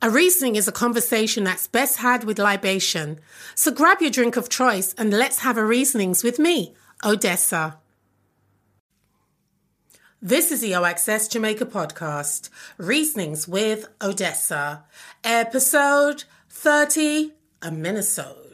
A Reasoning is a conversation that's best had with libation. So grab your drink of choice and let's have a Reasonings with me, Odessa. This is the OXS Jamaica podcast, Reasonings with Odessa, episode 30, a minisode.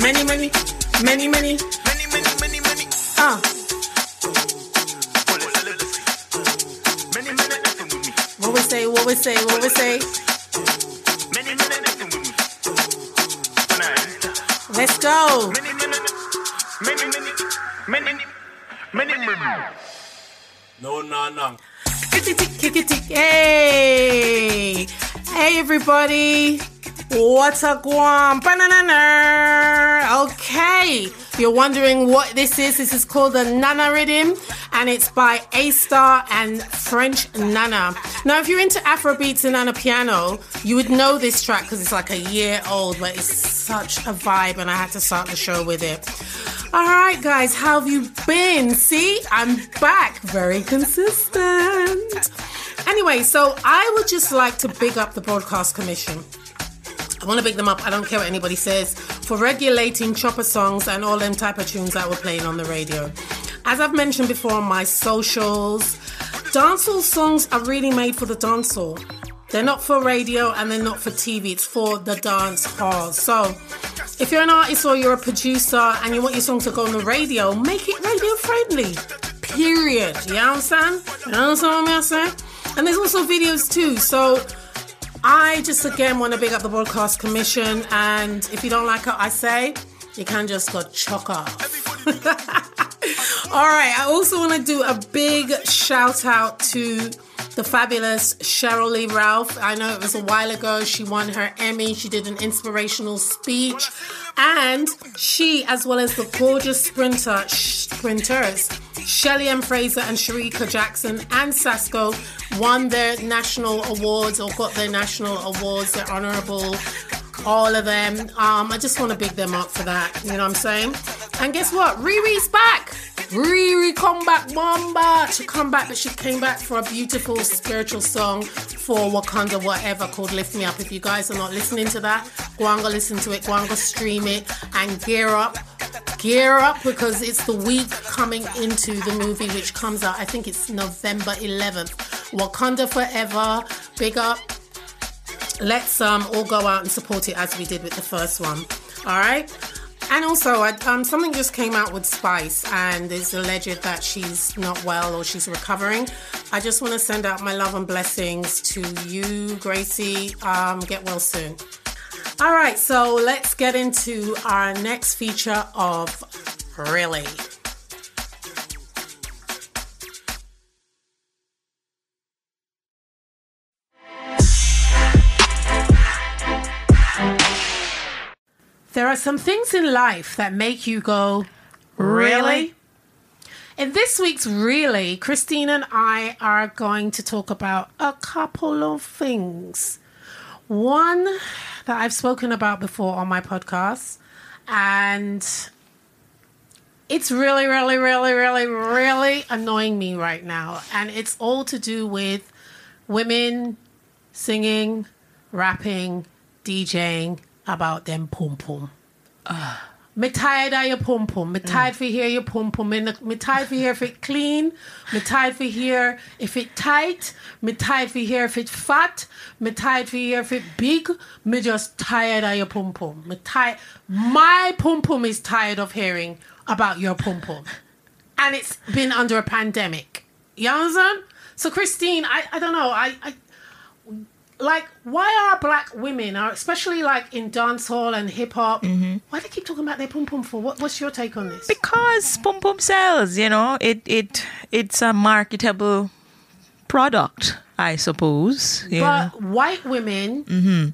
Many, many, many, many, many, many, many, many. ah, Call it celibacy. Many men are different with me. what we say, what we say, what we say. Many men are different with me. When I enter, Let's go. many men are, many, many, many, many, many. No, no, no. Hey, hey, everybody. What's up, Guam? Banana. Okay, you're wondering what this is. This is called the Nana Rhythm, and it's by A Star and French Nana. Now, if you're into Afrobeats and amapiano, you would know this track because it's like a year old, but it's such a vibe, and I had to start the show with it. All right, guys, how have you been? See, I'm back, very consistent. Anyway, so I would just like to big up the Broadcast Commission. I want to big them up. I don't care what anybody says for regulating chopper songs and all them type of tunes that we're playing on the radio. As I've mentioned before on my socials, dancehall songs are really made for the dancehall. They're not for radio and they're not for TV. It's for the dance hall. So, if you're an artist or you're a producer and you want your song to go on the radio, make it radio friendly. Period. You saying? You know what I'm saying? And there's also videos too. So I just again want to big up the Broadcast Commission. And if you don't like what I say, you can just go chuck off. All right. I also want to do a big shout out to the fabulous Cheryl Lee Ralph. I know it was a while ago. She won her Emmy. She did an inspirational speech. And she, as well as the gorgeous sprinter, sprinters, Shelly-Ann Fraser and Shericka Jackson and Sasko won their national awards or got their national awards, their honorable, all of them. Um, I just want to big them up for that. You know what I'm saying? And guess what? Riri's back. Riri come back, Mamba. She come back, but she came back for a beautiful spiritual song for Wakanda, whatever, called Lift Me Up. If you guys are not listening to that, go and go listen to it, go and go stream it, and gear up. Gear up because it's the week coming into the movie, which comes out, I think it's November 11th. Wakanda Forever, big up. Let's um, all go out and support it as we did with the first one. All right. And also, um, something just came out with Spice, and it's alleged that she's not well or she's recovering. I just want to send out my love and blessings to you, Gracie. Um, get well soon. All right, so let's get into our next feature of Really. There are some things in life that make you go, really? In this week's Really, Christine and I are going to talk about a couple of things. One, that I've spoken about before on my podcast, and it's really, really, really, really, really annoying me right now. And it's all to do with women singing, rapping, DJing about them pum pum. Me tired of your pum pum. Me mm. tired for hear your pum pum. Me, me tired for hear if it clean. Me tired for hear if it tight. Me tired for hear if it fat. Me tired for hear if it big. Me just tired of your pum pum. Me tired. My pum pum is tired of hearing about your pum pum, and it's been under a pandemic. You understand? So Christine, I, I don't know. I, I like why are black women, or especially like in dance hall and hip hop, mm-hmm. why do they keep talking about their pom pom for? What, what's your take on this? because pom pom sells you know it it it's a marketable product i suppose know. But white women, mm-hmm.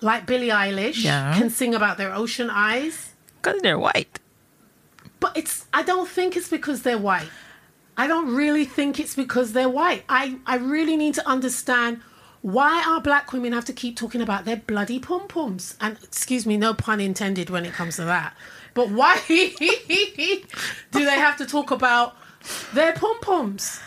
like Billie Eilish, Yeah. can sing about their ocean eyes. because they're white But it's I don't think it's because they're white. I don't really think it's because they're white. I, I really need to understand why are black women have to keep talking about their bloody pom poms. And excuse me, no pun intended when it comes to that. But why do they have to talk about their pom poms?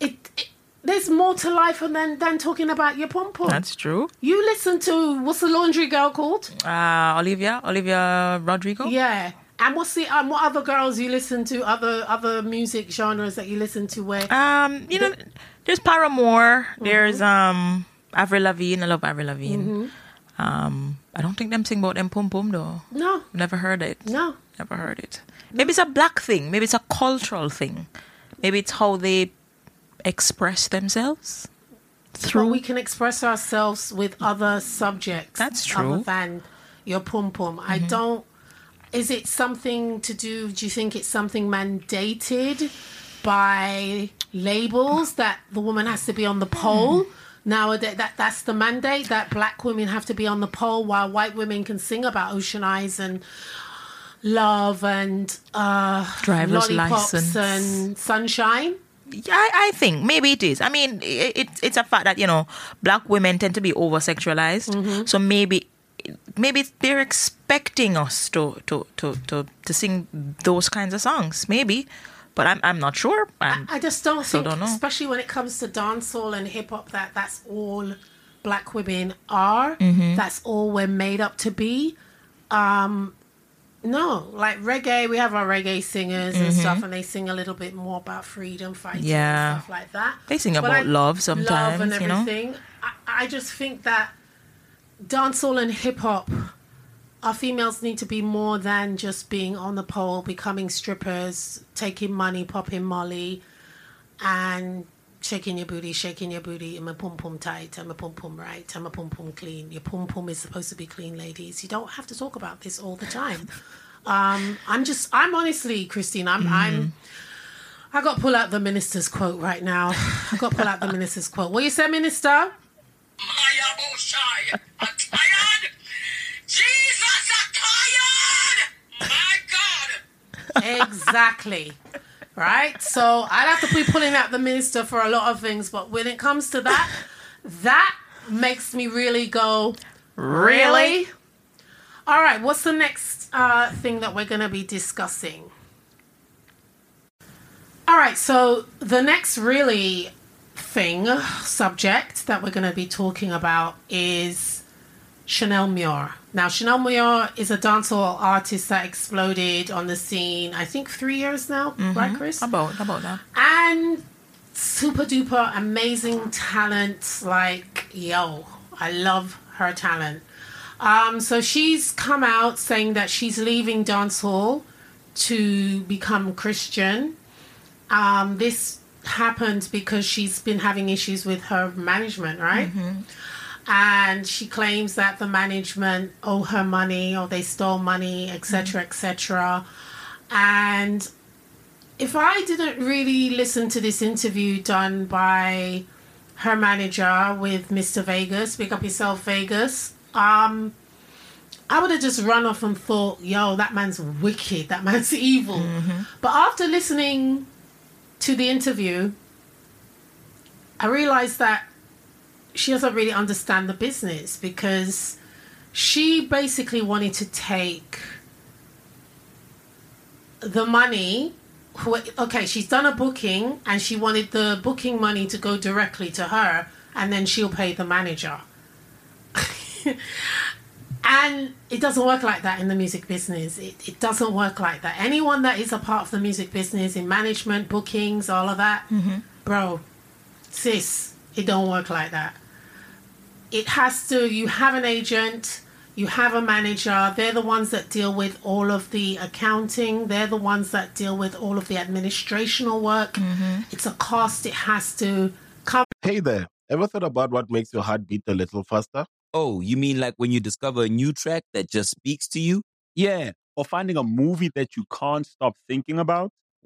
It, it there's more to life than than talking about your pom pom. that's true You listen to what's the laundry girl called? uh olivia olivia rodrigo Yeah. And what's the um, what other girls you listen to? Other other music genres that you listen to? Where um you know there's paramore there's um avril lavigne i love avril lavigne um i don't think them sing about them pum pum though no, never heard it no. Never heard it. Maybe it's a black thing. Maybe it's a cultural thing. Maybe it's how they express themselves But through. we can express ourselves with other subjects. That's true. Mm-hmm. than your pum pum. I don't. Is it something to do? Do you think it's something mandated by labels that the woman has to be on the pole? Nowadays, that that's the mandate that black women have to be on the pole, while white women can sing about ocean eyes and love and uh, Driver's license. and sunshine. Yeah, I, I think maybe it is. I mean, it, it, it's a fact that you know black women tend to be over sexualized. Mm-hmm. So maybe maybe they're expecting us to to, to, to to sing those kinds of songs. Maybe, but I'm I'm not sure. I'm, I just don't think, don't know. especially when it comes to dancehall and hip hop, that that's all black women are. Mm-hmm. That's all we're made up to be. Um, no, like reggae, we have our reggae singers and stuff, and they sing a little bit more about freedom fighting Mm-hmm. Yeah. and stuff like that. They sing But about love love sometimes, and you know? everything. I, I just think that dancehall and hip hop our females need to be more than just being on the pole, becoming strippers, taking money, popping molly, and shaking your booty, shaking your booty, and a pum pum tight, I'm a pum pum right, I'm a pum pum clean. Your pum pum is supposed to be clean, ladies. You don't have to talk about this all the time. Um, I'm just, I'm honestly, Christine, I'm, I'm. I got to pull out the minister's quote right now. I got to pull out the minister's quote. What you say, minister? Mayabushai, I'm tired. Jesus, I'm tired. My God. Exactly. Right? So I'd have to be pulling out the minister for a lot of things, but when it comes to that, that makes me really go, really? All right, what's the next uh, thing that we're going to be discussing? All right, so the next really thing, subject that we're going to be talking about is Shaneil Muir. Now, Shaneil Muir is a dancehall artist that exploded on the scene, I think three years now, right, Chris? about about that. and super duper amazing talent. Like, yo, I love her talent. Um, so she's come out saying that she's leaving dancehall to become Christian. Um, this happened because she's been having issues with her management, right? And she claims that the management owe her money or they stole money, etc., etc. And if I didn't really listen to this interview done by her manager with Mr. Vegas, pick up yourself, Vegas. Um, I would have just run off and thought, yo, that man's wicked, that man's evil. But after listening to the interview, I realized that she doesn't really understand the business because she basically wanted to take the money. Okay, she's done a booking and she wanted the booking money to go directly to her and then she'll pay the manager. and it doesn't work like that in the music business. It, it doesn't work like that. Anyone that is a part of the music business in management, bookings, all of that, mm-hmm. bro, sis, it don't work like that. It has to, you have an agent, you have a manager, they're the ones that deal with all of the accounting, they're the ones that deal with all of the administrational work. Mm-hmm. It's a cost, it has to come. Hey there, ever thought about what makes your heart beat a little faster? Oh, you mean like when you discover a new track that just speaks to you? Yeah. Or finding a movie that you can't stop thinking about.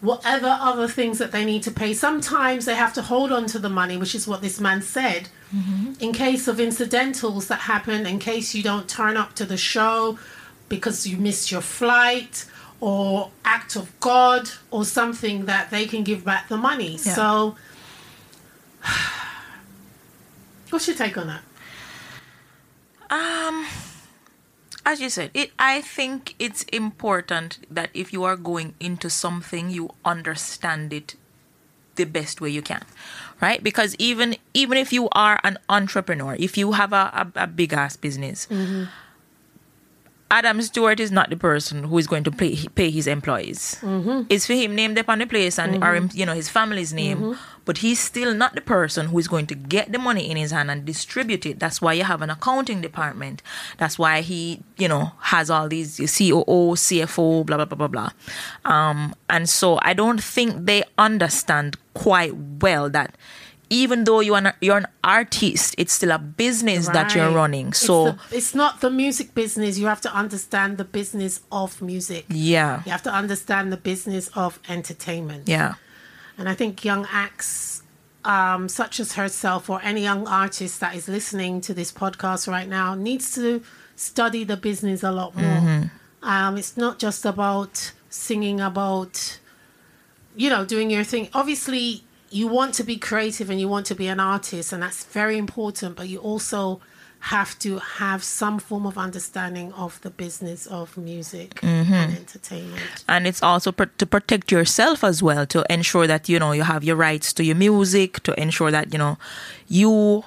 whatever other things that they need to pay. Sometimes they have to hold on to the money, which is what this man said, in case of incidentals that happen, in case you don't turn up to the show because you missed your flight or act of God or something that they can give back the money. Yeah. So, what's your take on that? Um, as you said, it. I think it's important that if you are going into something, you understand it the best way you can, right? Because even even if you are an entrepreneur, if you have a, a, a big ass business, mm-hmm. Adam Stewart is not the person who is going to pay pay his employees. Mm-hmm. It's for him named up on the place and or him, mm-hmm. you know his family's name, mm-hmm. but he's still not the person who is going to get the money in his hand and distribute it. That's why you have an accounting department. That's why he you know has all these COO, CFO, blah blah blah blah blah. Um, and so I don't think they understand quite well that. Even though you are an, you're an artist, it's still a business that you're Right. running. It's So the- it's not the music business. You have to understand the business of music. yeah, You have to understand the business of entertainment. yeah. And I think young acts, um, such as herself or any young artist that is listening to this podcast right now, needs to study the business a lot more. Um, it's not just about singing about, you know, doing your thing. Obviously, you want to be creative and you want to be an artist, and that's very important. But you also have to have some form of understanding of the business of music and mm-hmm. entertainment. and it's also pr- to protect yourself as well to ensure that you know you have your rights to your music to ensure that you know you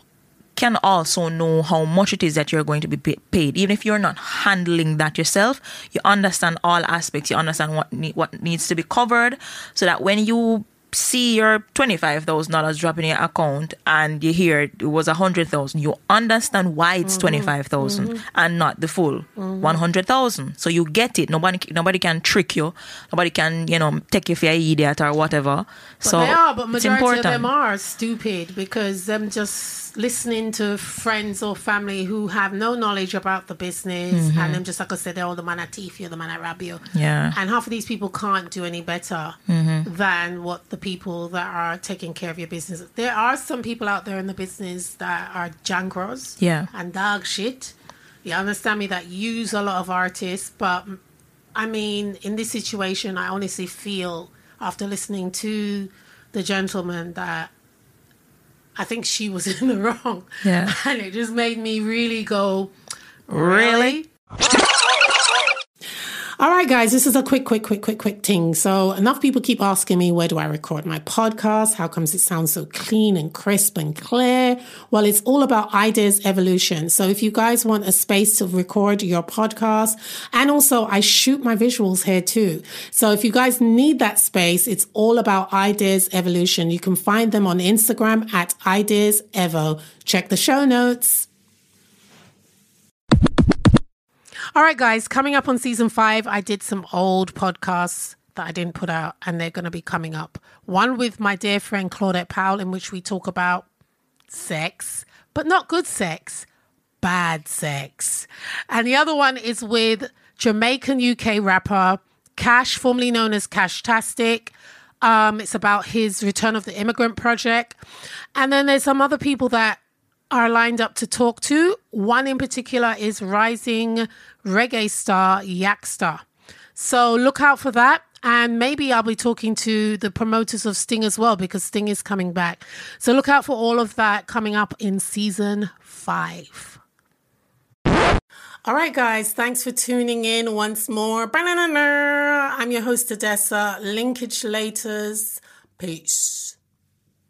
can also know how much it is that you're going to be pa- paid even if you're not handling that yourself you understand all aspects you understand what ne- what needs to be covered so that when you see your $25,000 drop in your account and you hear it was 100,000 you understand why it's 25,000 and not the full 100,000 so you get it nobody nobody can trick you nobody can you know take you for an idiot or whatever But so they are, but it's majority important of them are stupid because them just listening to friends or family who have no knowledge about the business and them just like I said, they're all the man at teeth, you're the man at rab you. Mm-hmm. Yeah. And half of these people can't do any better Mm-hmm. than what the people that are taking care of your business. There are some people out there in the business that are jankros Yeah. and dog shit. You understand me? That use a lot of artists, but I mean, in this situation, I honestly feel after listening to the gentleman that I think she was in the wrong. Yeah. And it just made me really go, Really? All right, guys, this is a quick, quick, quick, quick, quick thing. So, enough people keep asking me, where do I record my podcast? How comes it sounds so clean and crisp and clear? Well, it's all about ideas evolution. So, if you guys want a space to record your podcast, and also I shoot my visuals here too. So, if you guys need that space, it's all about ideas evolution. You can find them on Instagram at ideas evo. Check the show notes. All right, guys, coming up on season five, I did some old podcasts that I didn't put out, and they're going to be coming up. One with my dear friend Claudette Powell, in which we talk about sex, but not good sex, bad sex. And the other one is with Jamaican UK rapper Cash, formerly known as Cash Tastic. Um, it's about his Return of the Immigrant Project. And then there's some other people that are lined up to talk to. One in particular is rising reggae star Yaksta. So look out for that. And maybe I'll be talking to the promoters of Sting as well because Sting is coming back. So look out for all of that coming up in season five. All right, guys, thanks for tuning in once more. Ba-na-na-na. I'm your host, Odessa. Linkage Laters. Peace.